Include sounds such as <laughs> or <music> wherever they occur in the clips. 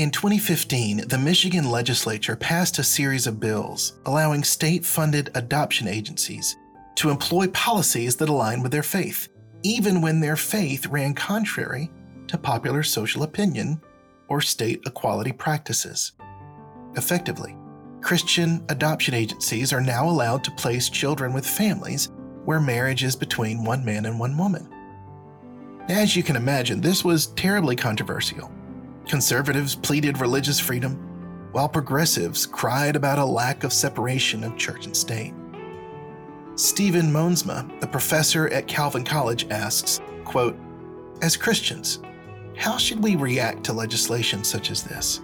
In 2015, the Michigan legislature passed a series of bills allowing state funded adoption agencies to employ policies that align with their faith, even when their faith ran contrary to popular social opinion or state equality practices. Effectively, Christian adoption agencies are now allowed to place children with families where marriage is between one man and one woman. As you can imagine, this was terribly controversial. Conservatives pleaded religious freedom, while progressives cried about a lack of separation of church and state. Stephen Monsma, a professor at Calvin College, asks, quote, As Christians, how should we react to legislation such as this?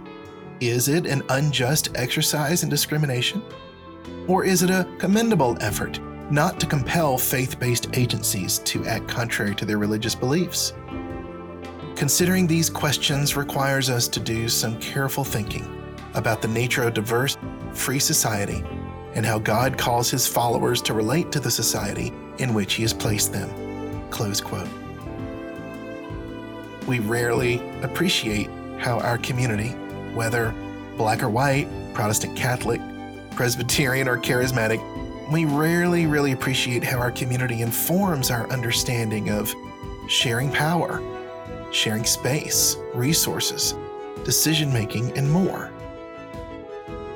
Is it an unjust exercise in discrimination? Or is it a commendable effort not to compel faith based agencies to act contrary to their religious beliefs? Considering these questions requires us to do some careful thinking about the nature of diverse, free society and how God calls his followers to relate to the society in which he has placed them. Close quote. We rarely appreciate how our community, whether black or white, Protestant Catholic, Presbyterian or charismatic, we rarely really appreciate how our community informs our understanding of sharing power, sharing space, resources, decision making, and more.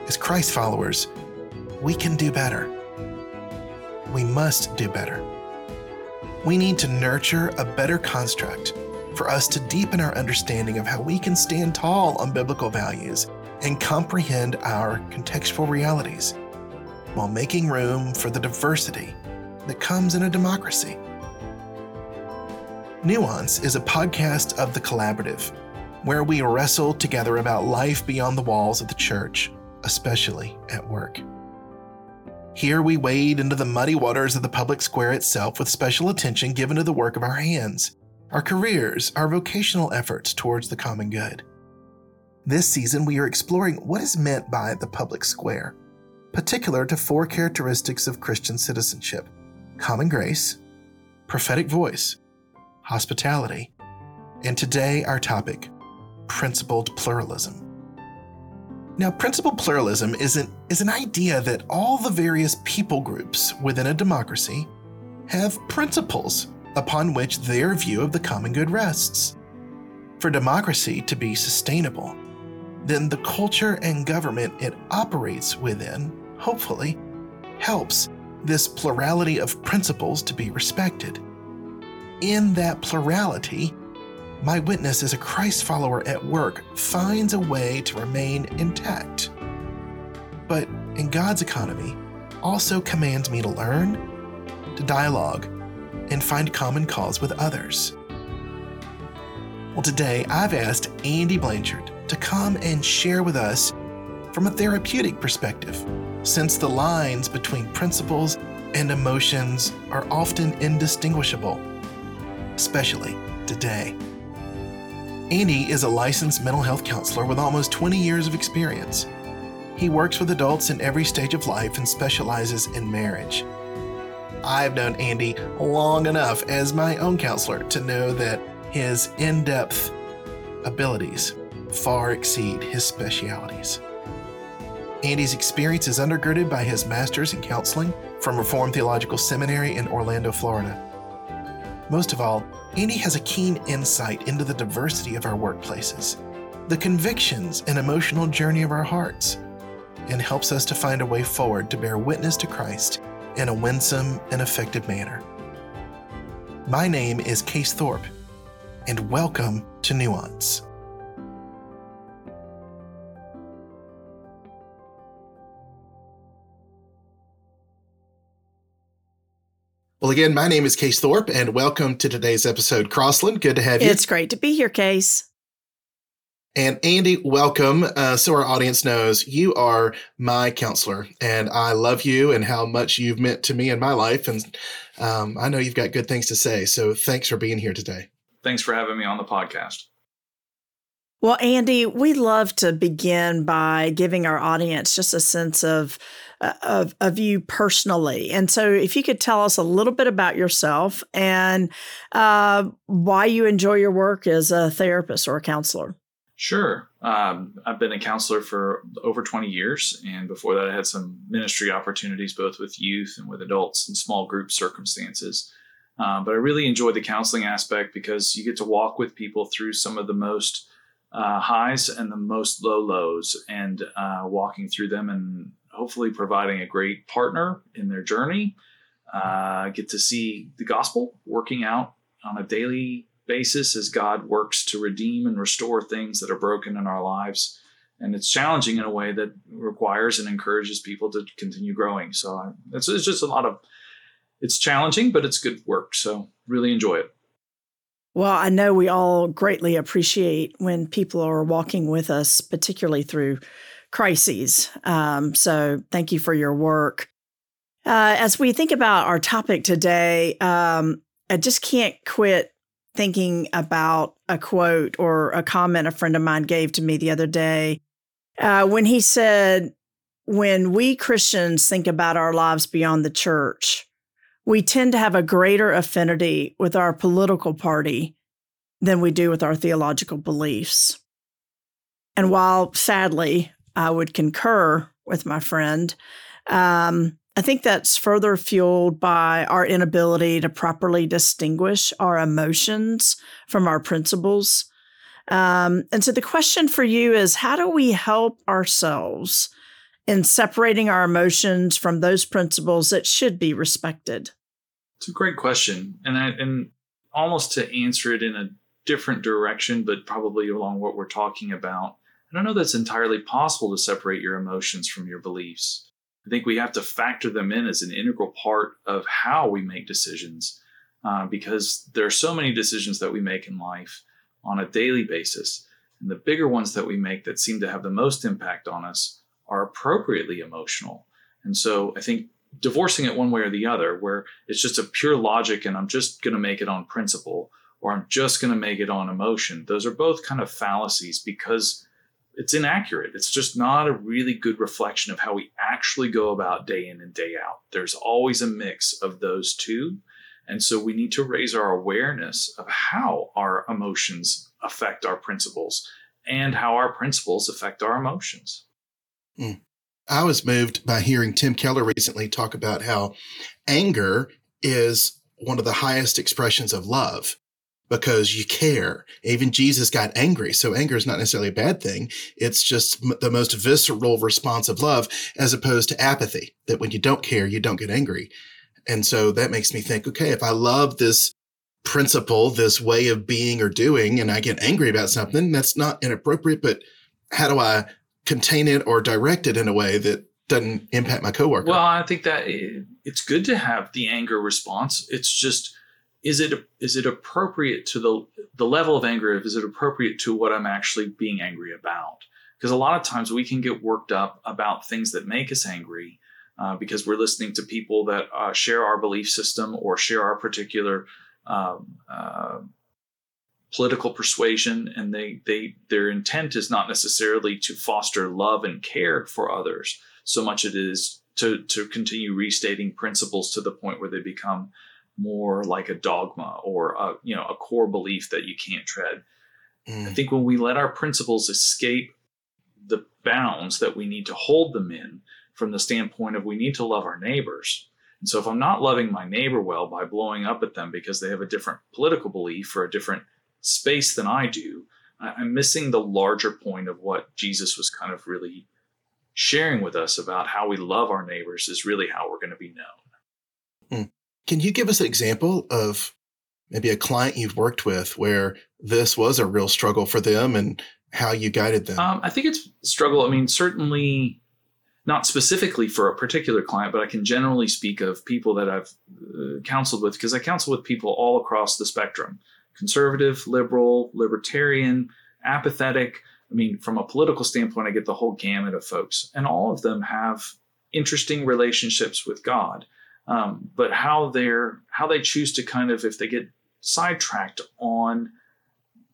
As Christ followers, we can do better. We must do better. We need to nurture a better construct for us to deepen our understanding of how we can stand tall on biblical values and comprehend our contextual realities while making room for the diversity that comes in a democracy. Nuance is a podcast of The Collaborative, where we wrestle together about life beyond the walls of the church, especially at work. Here we wade into the muddy waters of the public square itself with special attention given to the work of our hands, our careers, our vocational efforts towards the common good. This season, we are exploring what is meant by the public square particular to four characteristics of Christian citizenship common grace, prophetic voice, hospitality, and today our topic principled pluralism. Now, principled pluralism is an, is an idea that all the various people groups within a democracy have principles upon which their view of the common good rests. For democracy to be sustainable, then the culture and government it operates within hopefully, helps this plurality of principles to be respected. In that plurality, my witness as a Christ follower at work finds a way to remain intact. But in God's economy, also commands me to learn, to dialogue, and find common cause with others. Well, today I've asked Andy Blanchard to come and share with us from a therapeutic perspective since the lines between principles and emotions are often indistinguishable, especially today. Andy is a licensed mental health counselor with almost 20 years of experience. He works with adults in every stage of life and specializes in marriage. I've known Andy long enough as my own counselor to know that his in depth abilities far exceed his specialities. Andy's experience is undergirded by his master's in counseling from Reformed Theological Seminary in Orlando, Florida. Most of all, Andy has a keen insight into the diversity of our workplaces, the convictions and emotional journey of our hearts, and helps us to find a way forward to bear witness to Christ in a winsome and effective manner. My name is Case Thorp, and welcome to Nuance. Well, again, my name is Case Thorp, and welcome to today's episode. Crosland, good to have you. It's great to be here, Case. And Andy, welcome. Uh, so our audience knows you are my counselor, and I love you and how much you've meant to me in my life. And um, I know you've got good things to say. So thanks for being here today. Thanks for having me on the podcast. Well, Andy, we love to begin by giving our audience just a sense of of, of you personally. And so, if you could tell us a little bit about yourself and uh, why you enjoy your work as a therapist or a counselor. Sure. Um, I've been a counselor for over 20 years. And before that, I had some ministry opportunities, both with youth and with adults in small group circumstances. Um, but I really enjoy the counseling aspect because you get to walk with people through some of the most uh, highs and the most low lows and uh, walking through them and hopefully providing a great partner in their journey. Uh, get to see the gospel working out on a daily basis as God works to redeem and restore things that are broken in our lives. And it's challenging in a way that requires and encourages people to continue growing. So it's, it's just a lot of, it's challenging, but it's good work. So really enjoy it. Well, I know we all greatly appreciate when people are walking with us, particularly through crises. Um, so thank you for your work. Uh, as we think about our topic today, um, I just can't quit thinking about a quote or a comment a friend of mine gave to me the other day uh, when he said, When we Christians think about our lives beyond the church, we tend to have a greater affinity with our political party than we do with our theological beliefs. And while sadly, I would concur with my friend, um, I think that's further fueled by our inability to properly distinguish our emotions from our principles. Um, and so the question for you is how do we help ourselves in separating our emotions from those principles that should be respected? It's a great question. And, I, and almost to answer it in a different direction, but probably along what we're talking about, I don't know that's entirely possible to separate your emotions from your beliefs. I think we have to factor them in as an integral part of how we make decisions uh, because there are so many decisions that we make in life on a daily basis. And the bigger ones that we make that seem to have the most impact on us are appropriately emotional. And so I think divorcing it one way or the other, where it's just a pure logic and I'm just going to make it on principle or I'm just going to make it on emotion, those are both kind of fallacies because it's inaccurate. It's just not a really good reflection of how we actually go about day in and day out. There's always a mix of those two. And so we need to raise our awareness of how our emotions affect our principles and how our principles affect our emotions. Mm. I was moved by hearing Tim Keller recently talk about how anger is one of the highest expressions of love because you care. Even Jesus got angry. So anger is not necessarily a bad thing. It's just the most visceral response of love as opposed to apathy that when you don't care, you don't get angry. And so that makes me think, okay, if I love this principle, this way of being or doing, and I get angry about something, that's not inappropriate, but how do I contain it or direct it in a way that doesn't impact my coworker? Well, I think that it's good to have the anger response. It's just, is it is it appropriate to the the level of anger is it appropriate to what i'm actually being angry about because a lot of times we can get worked up about things that make us angry uh, because we're listening to people that uh, share our belief system or share our particular um, uh, political persuasion and they they their intent is not necessarily to foster love and care for others so much it is to to continue restating principles to the point where they become more like a dogma or a, you know a core belief that you can't tread. Mm. I think when we let our principles escape the bounds that we need to hold them in from the standpoint of we need to love our neighbors. And so if I'm not loving my neighbor well by blowing up at them because they have a different political belief or a different space than I do, I'm missing the larger point of what Jesus was kind of really sharing with us about how we love our neighbors is really how we're going to be known. Mm. Can you give us an example of maybe a client you've worked with where this was a real struggle for them and how you guided them? Um, I think it's struggle. I mean, certainly not specifically for a particular client, but I can generally speak of people that I've uh, counseled with because I counsel with people all across the spectrum conservative, liberal, libertarian, apathetic. I mean, from a political standpoint, I get the whole gamut of folks, and all of them have interesting relationships with God. Um, but how they're how they choose to kind of if they get sidetracked on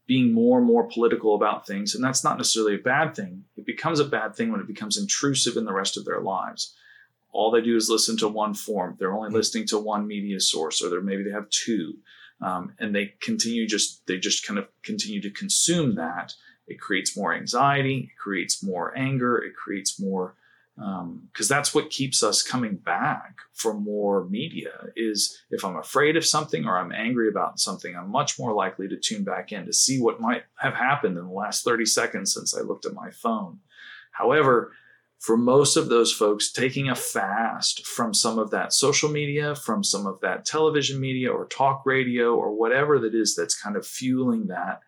being more and more political about things and that's not necessarily a bad thing. It becomes a bad thing when it becomes intrusive in the rest of their lives. All they do is listen to one form. They're only mm-hmm. listening to one media source or they're maybe they have two um, and they continue just they just kind of continue to consume that. It creates more anxiety it creates more anger it creates more because um, that's what keeps us coming back for more media is if i'm afraid of something or i'm angry about something i'm much more likely to tune back in to see what might have happened in the last 30 seconds since i looked at my phone. However for most of those folks, taking a fast from some of that social media, from some of that television media or talk radio or whatever that is that's kind of fueling that,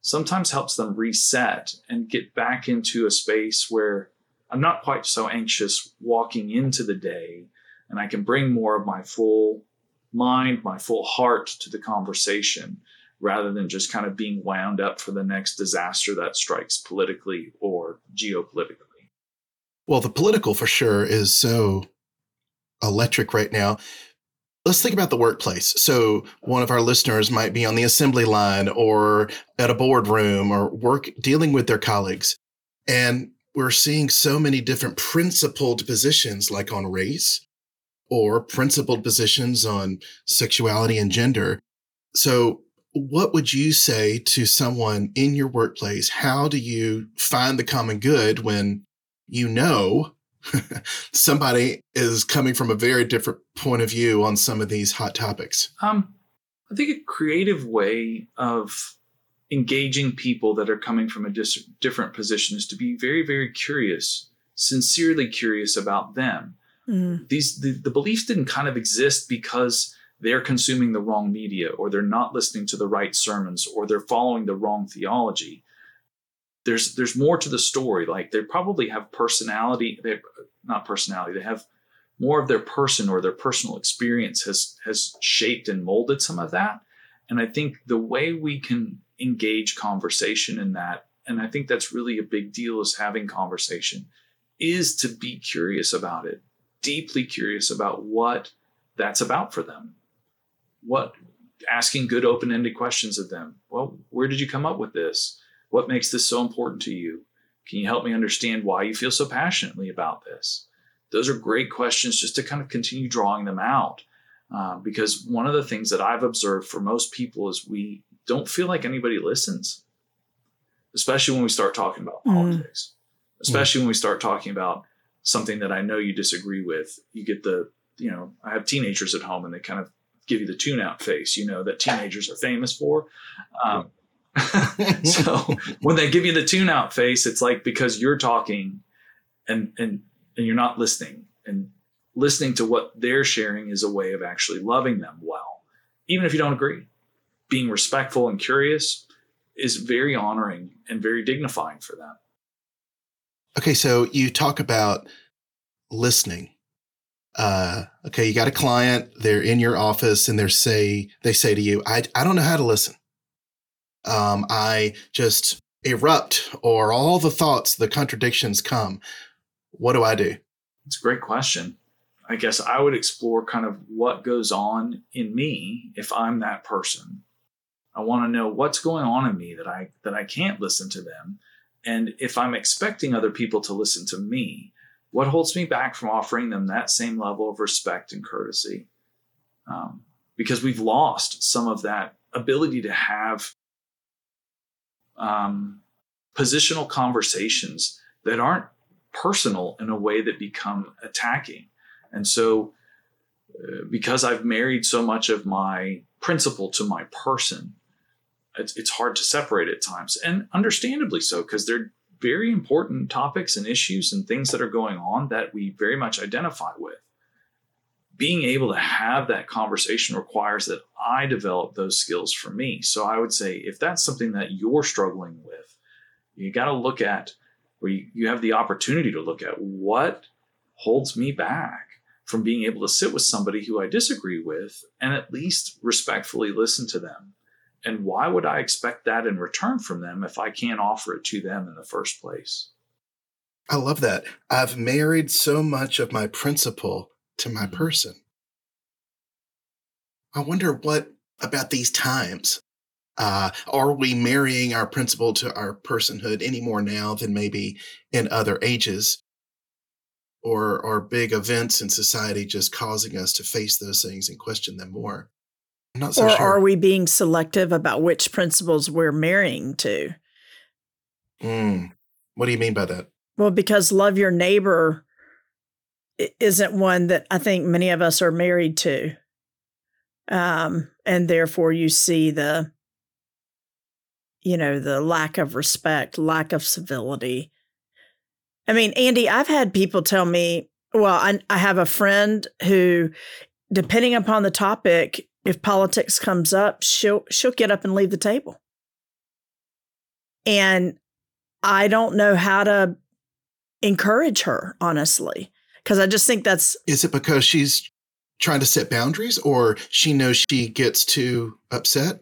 sometimes helps them reset and get back into a space where I'm not quite so anxious walking into the day and I can bring more of my full mind, my full heart to the conversation rather than just kind of being wound up for the next disaster that strikes politically or geopolitically. Well, the political for sure is so electric right now. Let's think about the workplace. So, one of our listeners might be on the assembly line or at a boardroom or work dealing with their colleagues. And we're seeing so many different principled positions, like on race or principled positions on sexuality and gender. So, what would you say to someone in your workplace? How do you find the common good when you know <laughs> somebody is coming from a very different point of view on some of these hot topics? Um, I think a creative way of engaging people that are coming from a dis- different position is to be very, very curious, sincerely curious about them. Mm. These the, the beliefs didn't kind of exist because they're consuming the wrong media or they're not listening to the right sermons or they're following the wrong theology there's there's more to the story. Like they probably have personality. They not personality. They have more of their person or their personal experience has has shaped and molded some of that. And I think the way we can engage conversation in that, and I think that's really a big deal is having conversation, is to be curious about it, deeply curious about what that's about for them. What asking good open-ended questions of them. Well, where did you come up with this? What makes this so important to you? Can you help me understand why you feel so passionately about this? Those are great questions just to kind of continue drawing them out. Uh, because one of the things that I've observed for most people is we don't feel like anybody listens, especially when we start talking about mm. politics, especially mm. when we start talking about something that I know you disagree with. You get the, you know, I have teenagers at home and they kind of give you the tune out face, you know, that teenagers are famous for. Um, <laughs> so when they give you the tune out face, it's like because you're talking and and and you're not listening. And listening to what they're sharing is a way of actually loving them well, even if you don't agree. Being respectful and curious is very honoring and very dignifying for them. Okay, so you talk about listening. Uh, okay, you got a client, they're in your office and they say they say to you, I, I don't know how to listen um, I just erupt or all the thoughts, the contradictions come, what do I do? It's a great question. I guess I would explore kind of what goes on in me if I'm that person. I want to know what's going on in me that I that I can't listen to them. And if I'm expecting other people to listen to me, what holds me back from offering them that same level of respect and courtesy? Um, because we've lost some of that ability to have um, positional conversations that aren't personal in a way that become attacking. And so, uh, because I've married so much of my principle to my person, it's, it's hard to separate at times, and understandably so, because they're very important topics and issues and things that are going on that we very much identify with. Being able to have that conversation requires that I develop those skills for me. So I would say if that's something that you're struggling with, you got to look at where you, you have the opportunity to look at what holds me back from being able to sit with somebody who I disagree with and at least respectfully listen to them. And why would I expect that in return from them if I can't offer it to them in the first place? I love that. I've married so much of my principle to my mm-hmm. person. I wonder what about these times. Uh, are we marrying our principle to our personhood any more now than maybe in other ages? Or are big events in society just causing us to face those things and question them more? I'm not so or sure. are we being selective about which principles we're marrying to? Mm. What do you mean by that? Well, because love your neighbor isn't one that I think many of us are married to. Um, and therefore you see the, you know, the lack of respect, lack of civility. I mean, Andy, I've had people tell me, well, I, I have a friend who, depending upon the topic, if politics comes up, she'll she'll get up and leave the table. And I don't know how to encourage her, honestly, because I just think that's Is it because she's trying to set boundaries or she knows she gets too upset?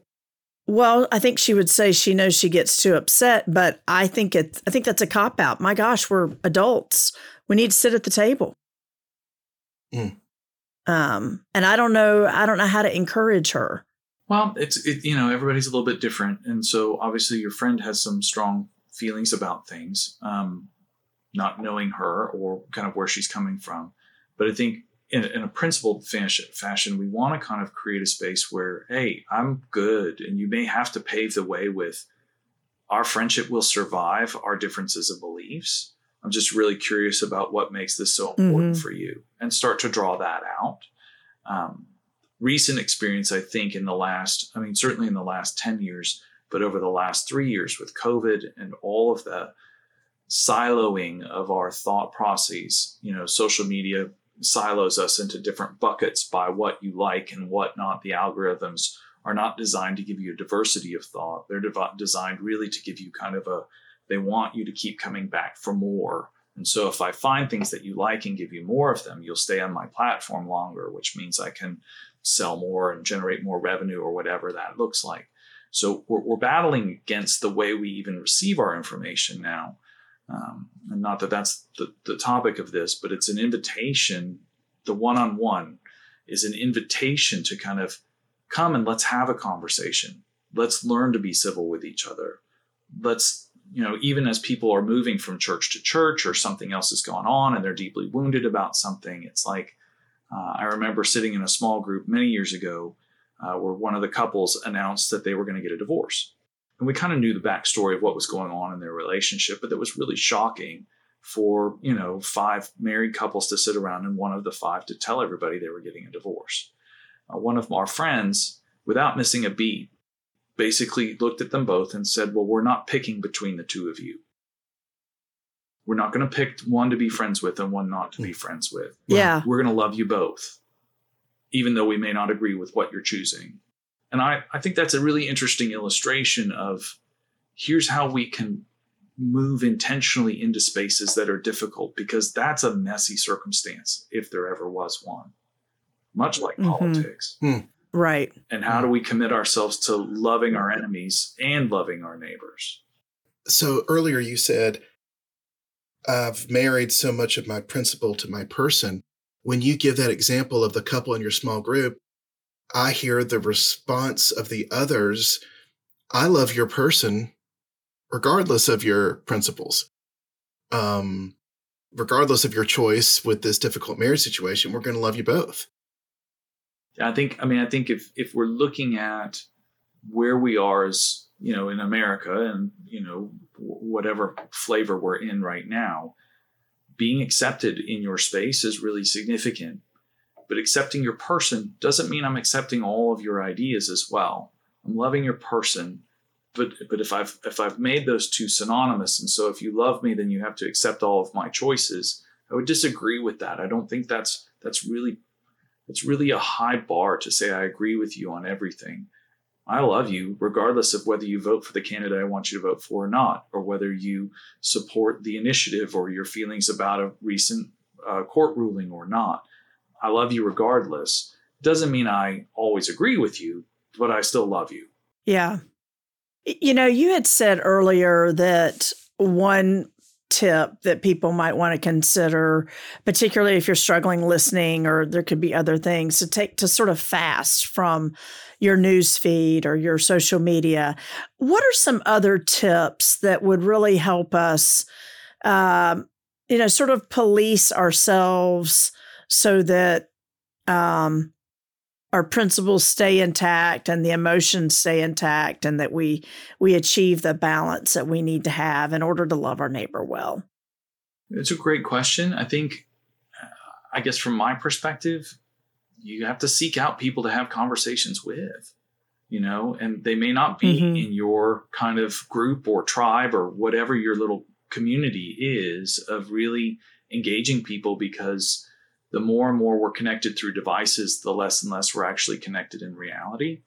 well, I think she would say she knows she gets too upset, but I think it's I think that's a cop out. My gosh, we're adults. We need to sit at the table. Mm. Um, and I don't know, I don't know how to encourage her. Well, it's it, you know everybody's a little bit different, and so obviously your friend has some strong feelings about things, um, not knowing her or kind of where she's coming from. But I think in, in a principled fashion, fashion, we want to kind of create a space where, hey, I'm good, and you may have to pave the way with our friendship will survive our differences of beliefs. I'm just really curious about what makes this so important Mhm. for you, and start to draw that out. Um, recent experience, I think, in the last, I mean, certainly in the last 10 years, but over the last three years with COVID and all of the siloing of our thought processes, you know, social media silos us into different buckets by what you like and what not. The algorithms are not designed to give you a diversity of thought. They're designed really to give you kind of a, they want you to keep coming back for more. And so if I find things that you like and give you more of them, you'll stay on my platform longer, which means I can sell more and generate more revenue or whatever that looks like. So we're, we're battling against the way we even receive our information now. Um, and not that that's the, the topic of this, but it's an invitation. The one on one is an invitation to kind of come and let's have a conversation. Let's learn to be civil with each other. Let's, you know, even as people are moving from church to church or something else has gone on and they're deeply wounded about something, it's like, uh, I remember sitting in a small group many years ago uh, where one of the couples announced that they were going to get a divorce. And we kind of knew the backstory of what was going on in their relationship, but that was really shocking for, you know, five married couples to sit around and one of the five to tell everybody they were getting a divorce. Uh, one of our friends, without missing a beat, basically looked at them both and said, Well, we're not picking between the two of you. We're not going to pick one to be friends with and one not to be friends with. Yeah. We're going to love you both, even though we may not agree with what you're choosing. And I, I think that's a really interesting illustration of here's how we can move intentionally into spaces that are difficult because that's a messy circumstance if there ever was one, much like Mhm. politics. Right. And how do we commit ourselves to loving our enemies and loving our neighbors? So earlier you said, I've married so much of my principle to my person. When you give that example of the couple in your small group, I hear the response of the others. I love your person, regardless of your principles. Um, regardless of your choice with this difficult marriage situation, we're going to love you both. I think, I mean, I think if, if we're looking at where we are as, you know, in America and, you know, whatever flavor we're in right now, being accepted in your space is really significant. But accepting your person doesn't mean I'm accepting all of your ideas as well. I'm loving your person, but but if I've if I've made those two synonymous, and so if you love me, then you have to accept all of my choices. I would disagree with that. I don't think that's that's really it's really a high bar to say I agree with you on everything. I love you regardless of whether you vote for the candidate I want you to vote for or not, or whether you support the initiative or your feelings about a recent uh, court ruling or not. I love you regardless. Doesn't mean I always agree with you, but I still love you. Yeah. You know, you had said earlier that one tip that people might want to consider, particularly if you're struggling listening or there could be other things to take to sort of fast from your news feed or your social media. What are some other tips that would really help us, um, you know, sort of police ourselves so that um, our principles stay intact and the emotions stay intact and that we we achieve the balance that we need to have in order to love our neighbor well it's a great question i think i guess from my perspective you have to seek out people to have conversations with you know and they may not be mm-hmm. in your kind of group or tribe or whatever your little community is of really engaging people because the more and more we're connected through devices, the less and less we're actually connected in reality.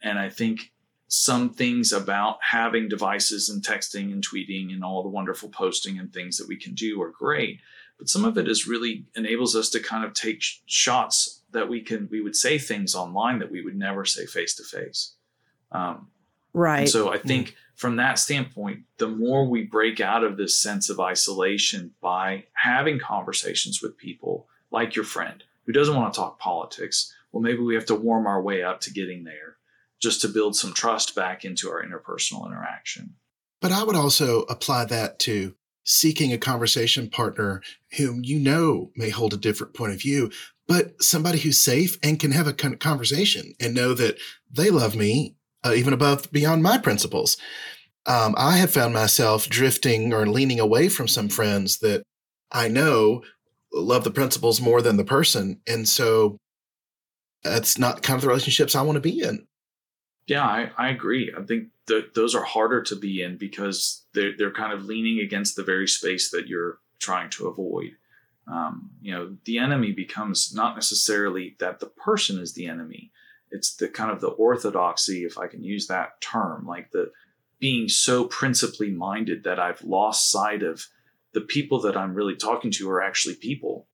And I think some things about having devices and texting and tweeting and all the wonderful posting and things that we can do are great. But some of it is really enables us to kind of take sh- shots that we can, we would say things online that we would never say face to face. Right. So I mm. think from that standpoint, the more we break out of this sense of isolation by having conversations with people like your friend who doesn't want to talk politics, well, maybe we have to warm our way up to getting there just to build some trust back into our interpersonal interaction. But I would also apply that to seeking a conversation partner whom you know may hold a different point of view, but somebody who's safe and can have a conversation and know that they love me uh, even above beyond my principles. Um, I have found myself drifting or leaning away from some friends that I know love the principles more than the person. And so that's not kind of the relationships I want to be in. Yeah, I, I agree. I think that those are harder to be in because they're, they're kind of leaning against the very space that you're trying to avoid. Um, you know, the enemy becomes not necessarily that the person is the enemy, it's the kind of the orthodoxy, if I can use that term, like the being so principally minded that I've lost sight of the people that I'm really talking to are actually people.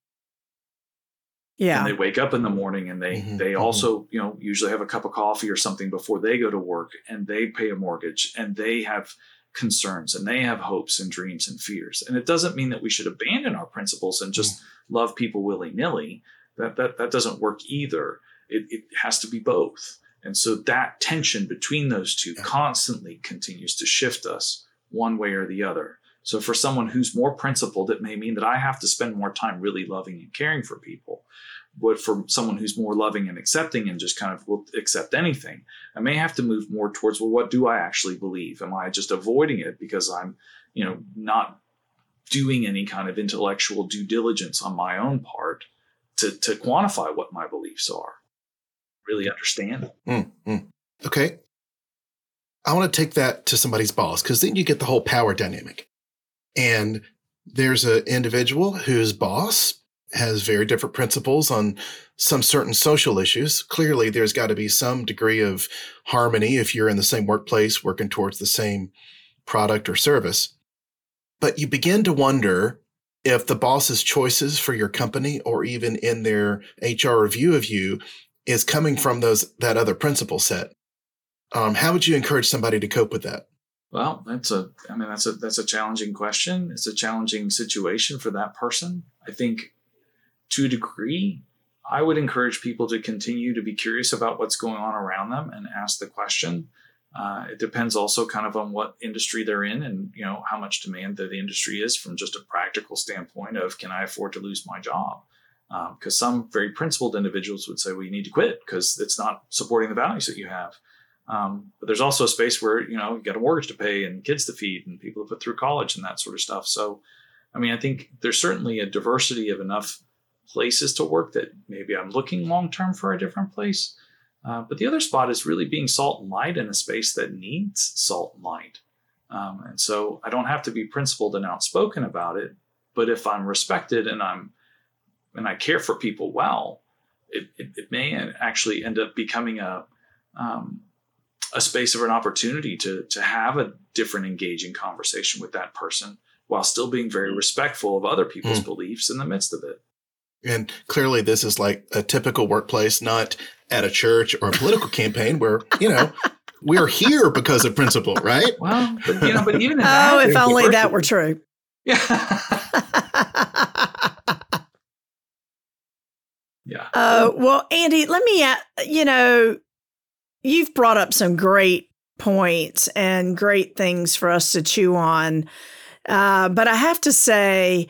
Yeah. And they wake up in the morning and they mm-hmm, they mm-hmm. also, you know, usually have a cup of coffee or something before they go to work and they pay a mortgage and they have concerns and they have hopes and dreams and fears. And it doesn't mean that we should abandon our principles and just mm-hmm. love people willy-nilly. That that that doesn't work either. It, it has to be both. And so that tension between those two yeah. constantly continues to shift us one way or the other. So for someone who's more principled, it may mean that I have to spend more time really loving and caring for people. But for someone who's more loving and accepting and just kind of will accept anything, I may have to move more towards, well, what do I actually believe? Am I just avoiding it because I'm, you know, not doing any kind of intellectual due diligence on my own part to, to quantify what my beliefs are? really understand. Mm-hmm. Okay. I want to take that to somebody's boss because then you get the whole power dynamic. And there's an individual whose boss has very different principles on some certain social issues. Clearly, there's got to be some degree of harmony if you're in the same workplace working towards the same product or service. But you begin to wonder if the boss's choices for your company or even in their HR review of you is coming from those that other principle set. Um, how would you encourage somebody to cope with that? Well, that's a I mean that's a that's a challenging question. It's a challenging situation for that person. I think to a degree, I would encourage people to continue to be curious about what's going on around them and ask the question. Uh, it depends also kind of on what industry they're in and you know how much demand that the industry is from just a practical standpoint of can I afford to lose my job? because um, some very principled individuals would say, well, you need to quit because it's not supporting the values that you have. Um, but there's also a space where, you know, you got a mortgage to pay and kids to feed and people to put through college and that sort of stuff. So, I mean, I think there's certainly a diversity of enough places to work that maybe I'm looking long term for a different place. Uh, but the other spot is really being salt and light in a space that needs salt and light. Um, and so I don't have to be principled and outspoken about it. But if I'm respected and I'm and I care for people well, it, it, it may actually end up becoming a um, a space of an opportunity to to have a different engaging conversation with that person while still being very respectful of other people's mm. beliefs in the midst of it. And clearly, this is like a typical workplace, not at a church or a political campaign where, you know, we're here because of principle, right? Well, but, you know, but even <laughs> oh, that, if only that were true. <laughs> Yeah. Yeah. <laughs> Uh, well, Andy, let me, you know, you've brought up some great points and great things for us to chew on. Uh, but I have to say,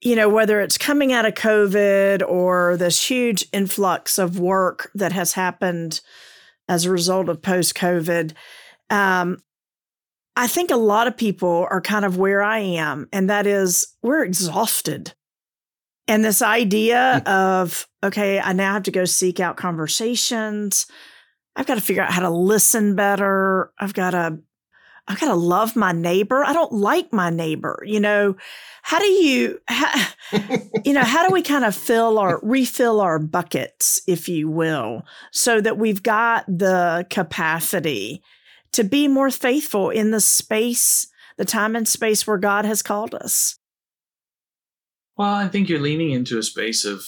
you know, whether it's coming out of COVID or this huge influx of work that has happened as a result of post COVID, um, I think a lot of people are kind of where I am, and that is we're exhausted. And this idea hmm. of, okay, I now have to go seek out conversations. I've got to figure out how to listen better. I've got to, I've got to love my neighbor. I don't like my neighbor. You know, how do you, how, you know, how do we kind of fill our, refill our buckets, if you will, so that we've got the capacity to be more faithful in the space, the time and space where God has called us? Well, I think you're leaning into a space of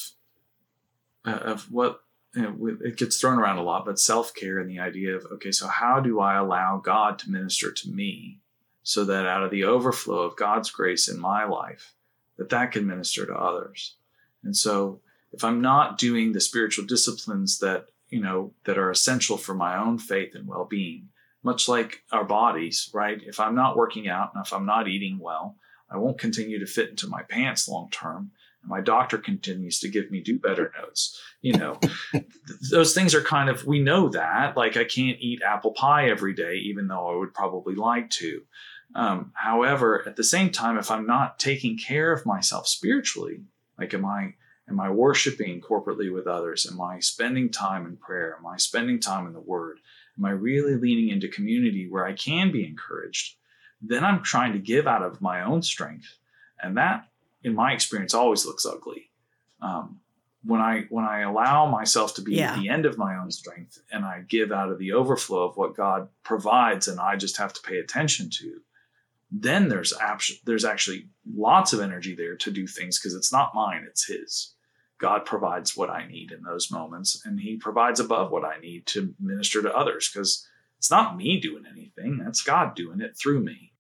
uh, of what it gets thrown around a lot, but self care and the idea of okay, so how do I allow God to minister to me, so that out of the overflow of God's grace in my life, that that can minister to others, and so if I'm not doing the spiritual disciplines that you know that are essential for my own faith and well being, much like our bodies, right? If I'm not working out and if I'm not eating well, I won't continue to fit into my pants long term. My doctor continues to give me do better notes. You know, <laughs> those things are kind of, we know that. Like I can't eat apple pie every day, even though I would probably like to. Um, however, at the same time, if I'm not taking care of myself spiritually, like am I am I worshiping corporately with others? Am I spending time in prayer? Am I spending time in the Word? Am I really leaning into community where I can be encouraged? then I'm trying to give out of my own strength. And that, in my experience, always looks ugly. Um, when I when I allow myself to be yeah. at the end of my own strength and I give out of the overflow of what God provides and I just have to pay attention to, then there's abs- there's actually lots of energy there to do things because it's not mine, it's His. God provides what I need in those moments, and He provides above what I need to minister to others because it's not me doing anything, that's God doing it through me.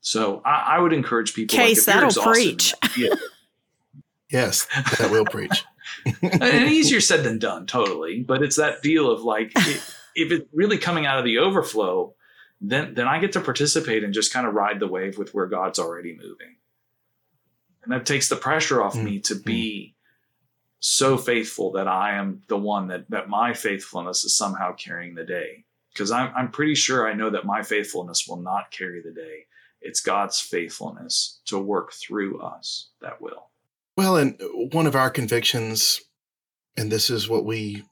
So I, I would encourage people. Case like that'll preach. <laughs> yes, that will preach. <laughs> and easier said than done, totally. But it's that deal of like, it, if it's really coming out of the overflow, then then I get to participate and just kind of ride the wave with where God's already moving, and that takes the pressure off mm-hmm. me to be so faithful that I am the one that that my faithfulness is somehow carrying the day. Because I'm I'm pretty sure I know that my faithfulness will not carry the day. It's God's faithfulness to work through us that will. Well, and one of our convictions, and this is what we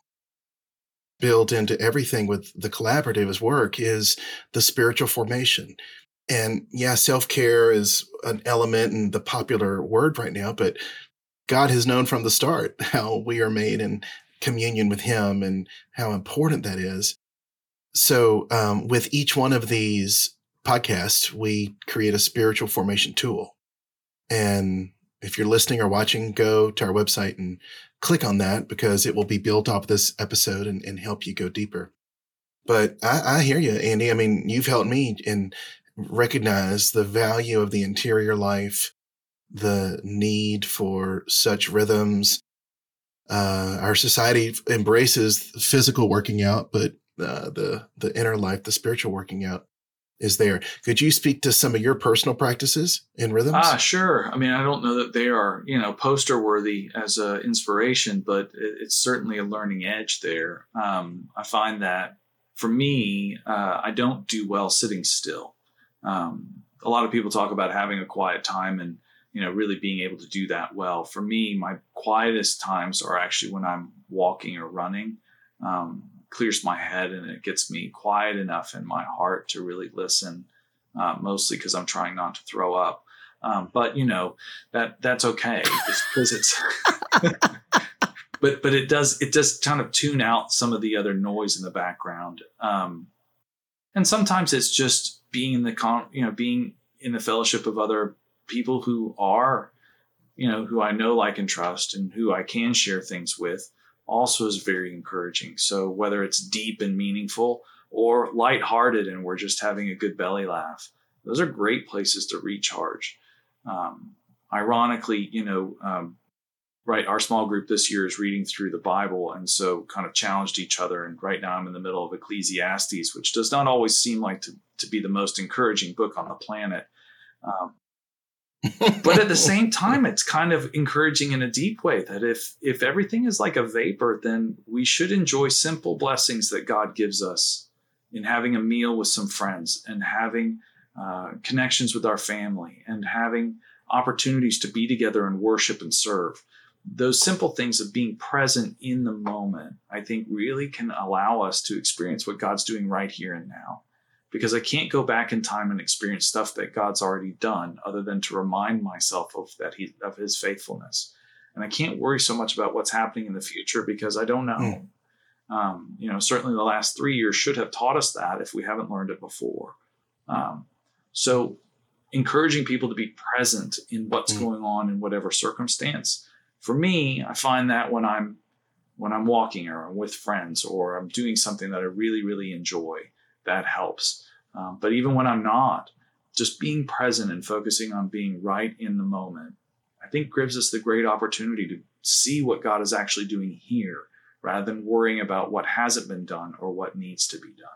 build into everything with the collaborative work, is the spiritual formation. And yeah, self care is an element and the popular word right now, but God has known from the start <laughs> how we are made in communion with Him and how important that is. So, um, with each one of these podcasts, we create a spiritual formation tool. And if you're listening or watching, go to our website and click on that because it will be built off this episode and, and help you go deeper. But I, I hear you, Andy. I mean, you've helped me and recognize the value of the interior life the need for such rhythms. Uh, our society embraces physical working out, but uh, the the inner life, the spiritual working out, is there. Could you speak to some of your personal practices in rhythms? Ah, sure. I mean, I don't know that they are you know poster worthy as an inspiration, but it's certainly a learning edge there. Um, I find that for me, uh, I don't do well sitting still. Um, a lot of people talk about having a quiet time and you know, really being able to do that well. For me, my quietest times are actually when I'm walking or running. Um, clears my head and it gets me quiet enough in my heart to really listen. Uh, mostly because I'm trying not to throw up. Um, but you know that that's okay because it's. <laughs> but but it does it does kind of tune out some of the other noise in the background. Um, and sometimes it's just being in the con you know being in the fellowship of other people who are, you know, who I know, like, and trust and who I can share things with also is very encouraging. So whether it's deep and meaningful or lighthearted and we're just having a good belly laugh, those are great places to recharge. Um, ironically, you know, um, right, our small group this year is reading through the Bible and so kind of challenged each other. And right now I'm in the middle of Ecclesiastes, which does not always seem like to, to be the most encouraging book on the planet. Um, but at the <laughs> same time, it's kind of encouraging in a deep way that if if everything is like a vapor, then we should enjoy simple blessings that God gives us in having a meal with some friends and having uh, connections with our family and having opportunities to be together and worship and serve. Those simple things of being present in the moment, I think, really can allow us to experience what God's doing right here and now because I can't go back in time and experience stuff that God's already done other than to remind myself of that he of his faithfulness. And I can't worry so much about what's happening in the future because I don't know. Mm. Um, you know, certainly the last three years should have taught us that if we haven't learned it before. Um, so, encouraging people to be present in what's mm. going on in whatever circumstance. For me, I find that when I'm when I'm walking or I'm with friends or I'm doing something that I really really enjoy, that helps. Um, but even when I'm not, just being present and focusing on being right in the moment, I think gives us the great opportunity to see what God is actually doing here rather than worrying about what hasn't been done or what needs to be done.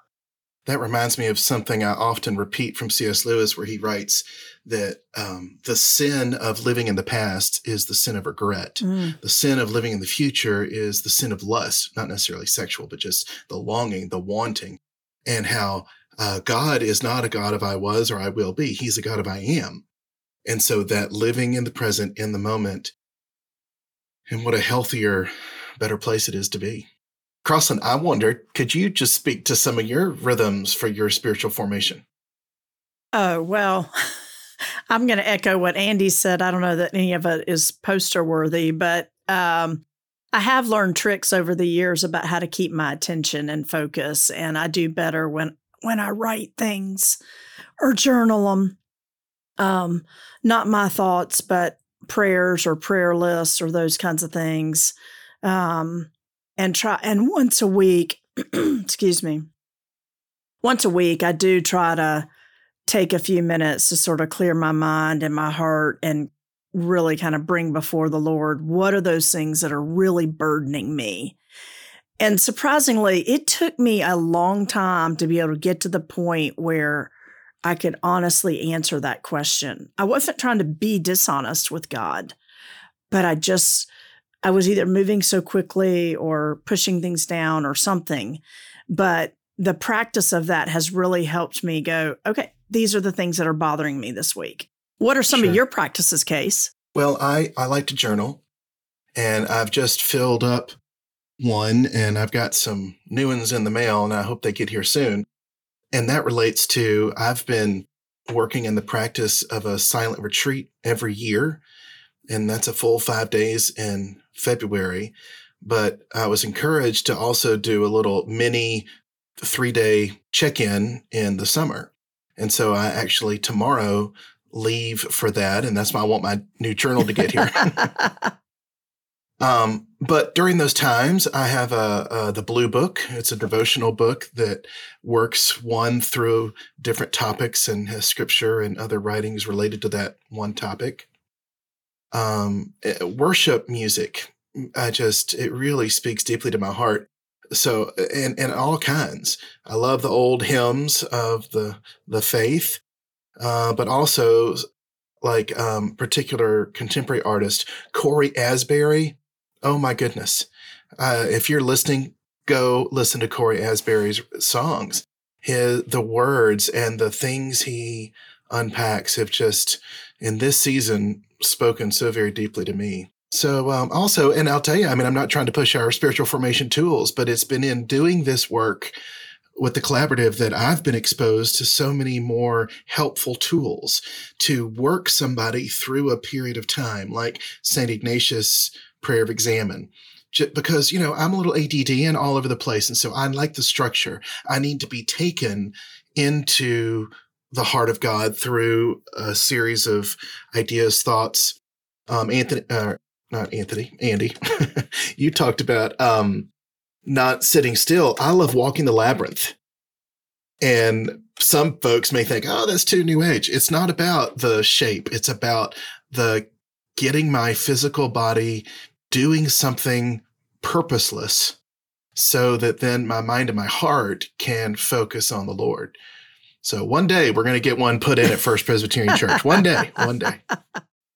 That reminds me of something I often repeat from C.S. Lewis, where he writes that um, the sin of living in the past is the sin of regret. Mm. The sin of living in the future is the sin of lust, not necessarily sexual, but just the longing, the wanting and how uh, God is not a God of I was or I will be. He's a God of I am. And so that living in the present, in the moment, and what a healthier, better place it is to be. Crosland, I wonder, could you just speak to some of your rhythms for your spiritual formation? Oh, well, <laughs> I'm going to echo what Andy said. I don't know that any of it is poster worthy, but um, I have learned tricks over the years about how to keep my attention and focus, and I do better when when I write things or journal them. Um, not my thoughts, but prayers or prayer lists or those kinds of things. Um, and try and once a week, <clears throat> excuse me, once a week, I do try to take a few minutes to sort of clear my mind and my heart and really kind of bring before the Lord what are those things that are really burdening me. And surprisingly, it took me a long time to be able to get to the point where I could honestly answer that question. I wasn't trying to be dishonest with God, but I just, I was either moving so quickly or pushing things down or something. But the practice of that has really helped me go, okay, these are the things that are bothering me this week. What are some sure. of your practices, Case? Well, I, I like to journal, and I've just filled up one, and I've got some new ones in the mail, and I hope they get here soon. And that relates to I've been working in the practice of a silent retreat every year, and that's a full five days in February. But I was encouraged to also do a little mini three day check in in the summer. And so I actually tomorrow leave for that, and that's why I want my new journal to get here. <laughs> um, but during those times, I have a, a, the Blue Book. It's a devotional book that works one through different topics and has scripture and other writings related to that one topic. Um, eh, worship music, I just it really speaks deeply to my heart so and and all kinds i love the old hymns of the the faith uh, but also like um, particular contemporary artist Cory Asbury. Oh my goodness! Uh, if you're listening, go listen to Cory Asbury's songs. His the words and the things he unpacks have just in this season spoken so very deeply to me. So um, also, and I'll tell you, I mean, I'm not trying to push our spiritual formation tools, but it's been in doing this work with the collaborative that I've been exposed to so many more helpful tools to work somebody through a period of time, like St. Ignatius' prayer of examen. Because, you know, I'm a little ADD and all over the place. And so I like the structure. I need to be taken into the heart of God through a series of ideas, thoughts. Um, Anthony, uh, not Anthony, Andy, <laughs> you talked about um, not sitting still. I love walking the labyrinth. And some folks may think, oh, that's too new age. It's not about the shape, it's about the getting my physical body doing something purposeless so that then my mind and my heart can focus on the Lord. So one day we're going to get one put in at First Presbyterian Church. One day, one day.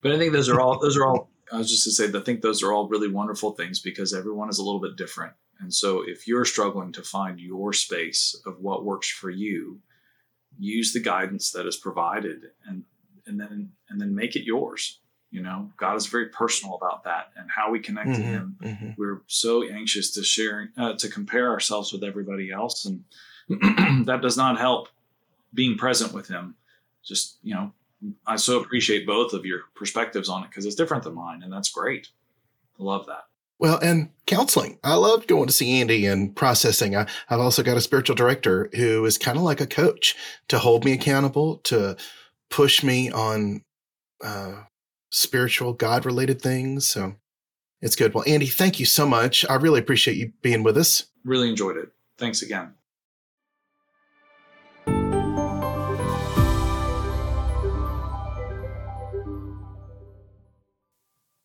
But I think those are all those are all I was just to say I think those are all really wonderful things because everyone is a little bit different. And so if you're struggling to find your space of what works for you, use the guidance that is provided and and then and then make it yours. You know, God is very personal about that and how we connect Mm-hmm, to Him. We're so anxious to share, uh, to compare ourselves with everybody else, and <clears throat> that does not help being present with Him. Just you know, I so appreciate both of your perspectives on it because it's different than mine, and that's great. I love that. Well, and counseling. I love going to see Andy and processing. I, I've also got a spiritual director who is kind of like a coach to hold me accountable, to push me on uh, spiritual, God related things. So it's good. Well, Andy, thank you so much. I really appreciate you being with us. Really enjoyed it. Thanks again.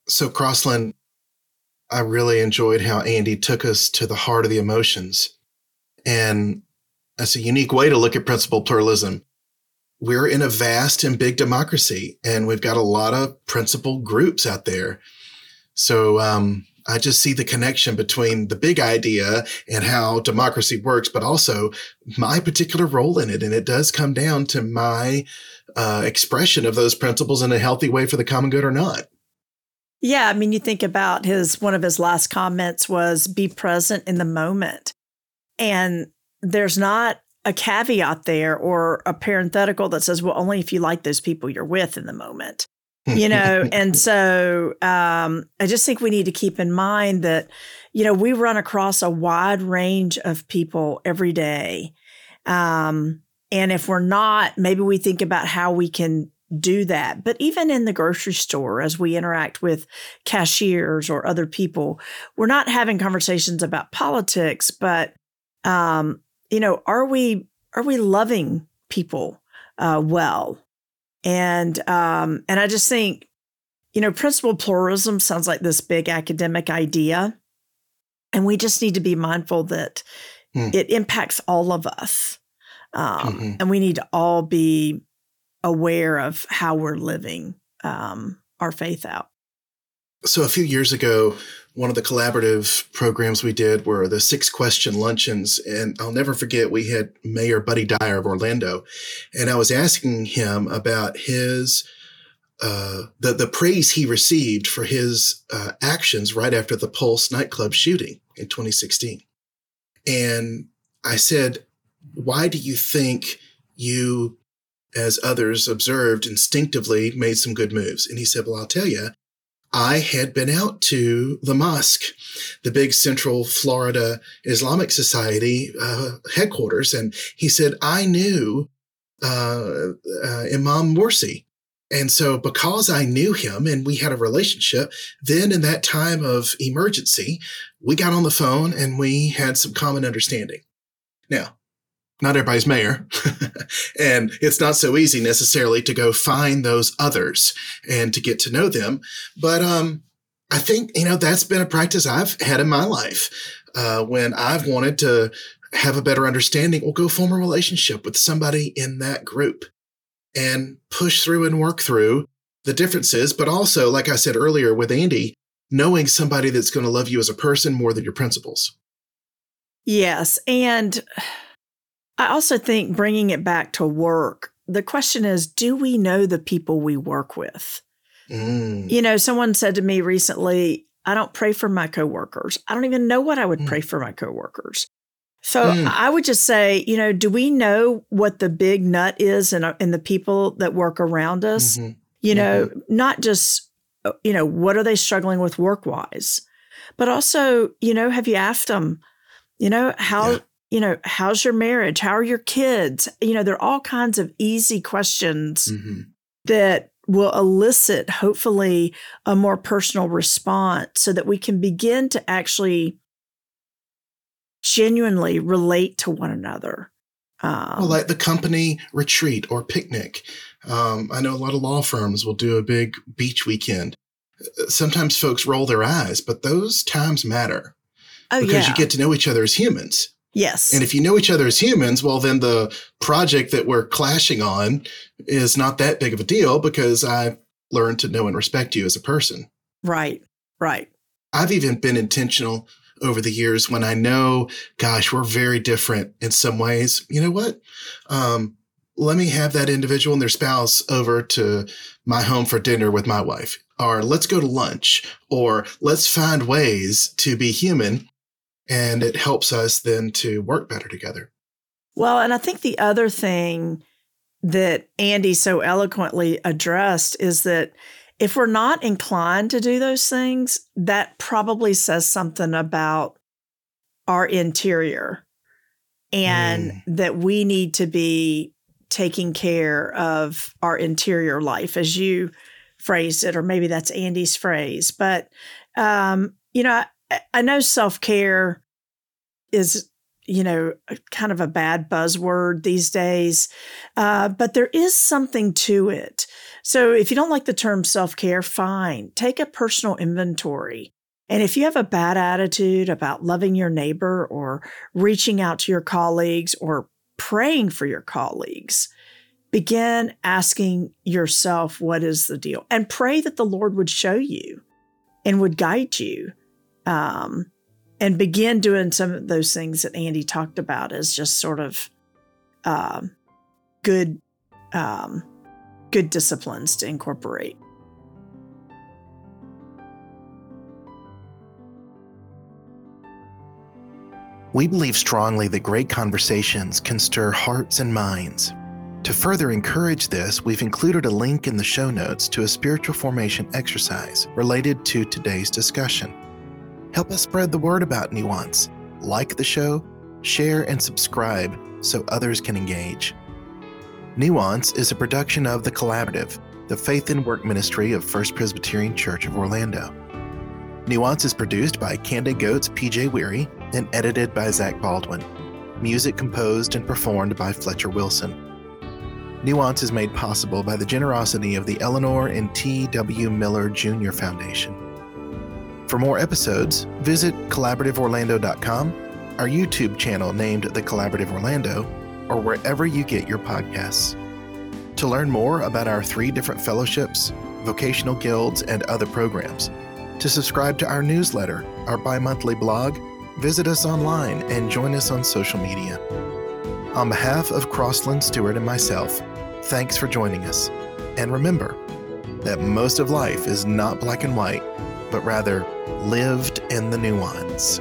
So, Crosland, I really enjoyed how Andy took us to the heart of the emotions. And that's a unique way to look at principled pluralism. We're in a vast and big democracy, and we've got a lot of principal groups out there. So, um, I just see the connection between the big idea and how democracy works, but also my particular role in it. And it does come down to my uh, expression of those principles in a healthy way for the common good or not. Yeah, I mean, you think about his one of his last comments was be present in the moment. And there's not a caveat there or a parenthetical that says, well, only if you like those people you're with in the moment. You know, <laughs> and so um, I just think we need to keep in mind that, you know, we run across a wide range of people every day. Um, and if we're not, maybe we think about how we can do that. But even in the grocery store, as we interact with cashiers or other people, we're not having conversations about politics, but um, you know, are we are we loving people uh, well? And um, and I just think, you know, principled pluralism sounds like this big academic idea, and we just need to be mindful that Hmm. it impacts all of us, um, Mhm. and we need to all be aware of how we're living um, our faith out. So a few years ago, one of the collaborative programs we did were the six question luncheons. And I'll never forget, we had Mayor Buddy Dyer of Orlando. And I was asking him about his, uh, the, the praise he received for his uh, actions right after the Pulse nightclub shooting in 2016. And I said, why do you think you, as others observed, instinctively made some good moves? And he said, well, I'll tell you, I had been out to the mosque, the big Central Florida Islamic Society uh, headquarters, and he said I knew uh, uh, Imam Musri, and so because I knew him and we had a relationship, then in that time of emergency, we got on the phone and we had some common understanding. Now, not everybody's mayor. <laughs> and it's not so easy necessarily to go find those others and to get to know them. But um, I think, you know, that's been a practice I've had in my life. Uh, when I've wanted to have a better understanding, we'll go form a relationship with somebody in that group and push through and work through the differences. But also, like I said earlier with Andy, knowing somebody that's going to love you as a person more than your principles. Yes. And I also think bringing it back to work, the question is do we know the people we work with? Mm. You know, someone said to me recently, I don't pray for my coworkers. I don't even know what I would Mm. pray for my coworkers. So Mm. I would just say, you know, do we know what the big nut is in, in the people that work around us? Mhm. You know, not just, uh, you know, what are they struggling with work wise, but also, you know, have you asked them, you know, how, Yeah. You know, how's your marriage? How are your kids? You know, there are all kinds of easy questions Mhm. that will elicit, hopefully, a more personal response so that we can begin to actually genuinely relate to one another. Um, Well, like the company retreat or picnic. Um, I know a lot of law firms will do a big beach weekend. Uh, Sometimes folks roll their eyes, but those times matter oh, because yeah. you get to know each other as humans. Yes. And if you know each other as humans, well, then the project that we're clashing on is not that big of a deal because I've learned to know and respect you as a person. Right. Right. I've even been intentional over the years when I know, gosh, we're very different in some ways. You know what? Um, let me have that individual and their spouse over to my home for dinner with my wife, or let's go to lunch, or let's find ways to be human. And it helps us then to work better together. Well, and I think the other thing that Andy so eloquently addressed is that if we're not inclined to do those things, that probably says something about our interior and mm. that we need to be taking care of our interior life, as you phrased it, or maybe that's Andy's phrase. But, um, you know, I, know self care is you know, kind of a bad buzzword these days, uh, but there is something to it. So if you don't like the term self care, fine, take a personal inventory. And if you have a bad attitude about loving your neighbor or reaching out to your colleagues or praying for your colleagues, begin asking yourself, what is the deal? And pray that the Lord would show you and would guide you. Um, and begin doing some of those things that Andy talked about as just sort of um, good um, good disciplines to incorporate. We believe strongly that great conversations can stir hearts and minds. To further encourage this, we've included a link in the show notes to a spiritual formation exercise related to today's discussion. Help us spread the word about Nuance. Like the show, share, and subscribe so others can engage. Nuance is a production of The Collaborative, the faith and work ministry of First Presbyterian Church of Orlando. Nuance is produced by Candid Goats PJ Weary and edited by Zach Baldwin. Music composed and performed by Fletcher Wilson. Nuance is made possible by the generosity of the Eleanor and T.W. Miller Jr. Foundation. For more episodes, visit collaborativeorlando.com, our YouTube channel named The Collaborative Orlando, or wherever you get your podcasts. To learn more about our three different fellowships, vocational guilds, and other programs, to subscribe to our newsletter, our bi monthly blog, visit us online and join us on social media. On behalf of Crosland Stuart and myself, thanks for joining us. And remember that most of life is not black and white, but rather lived in the nuance.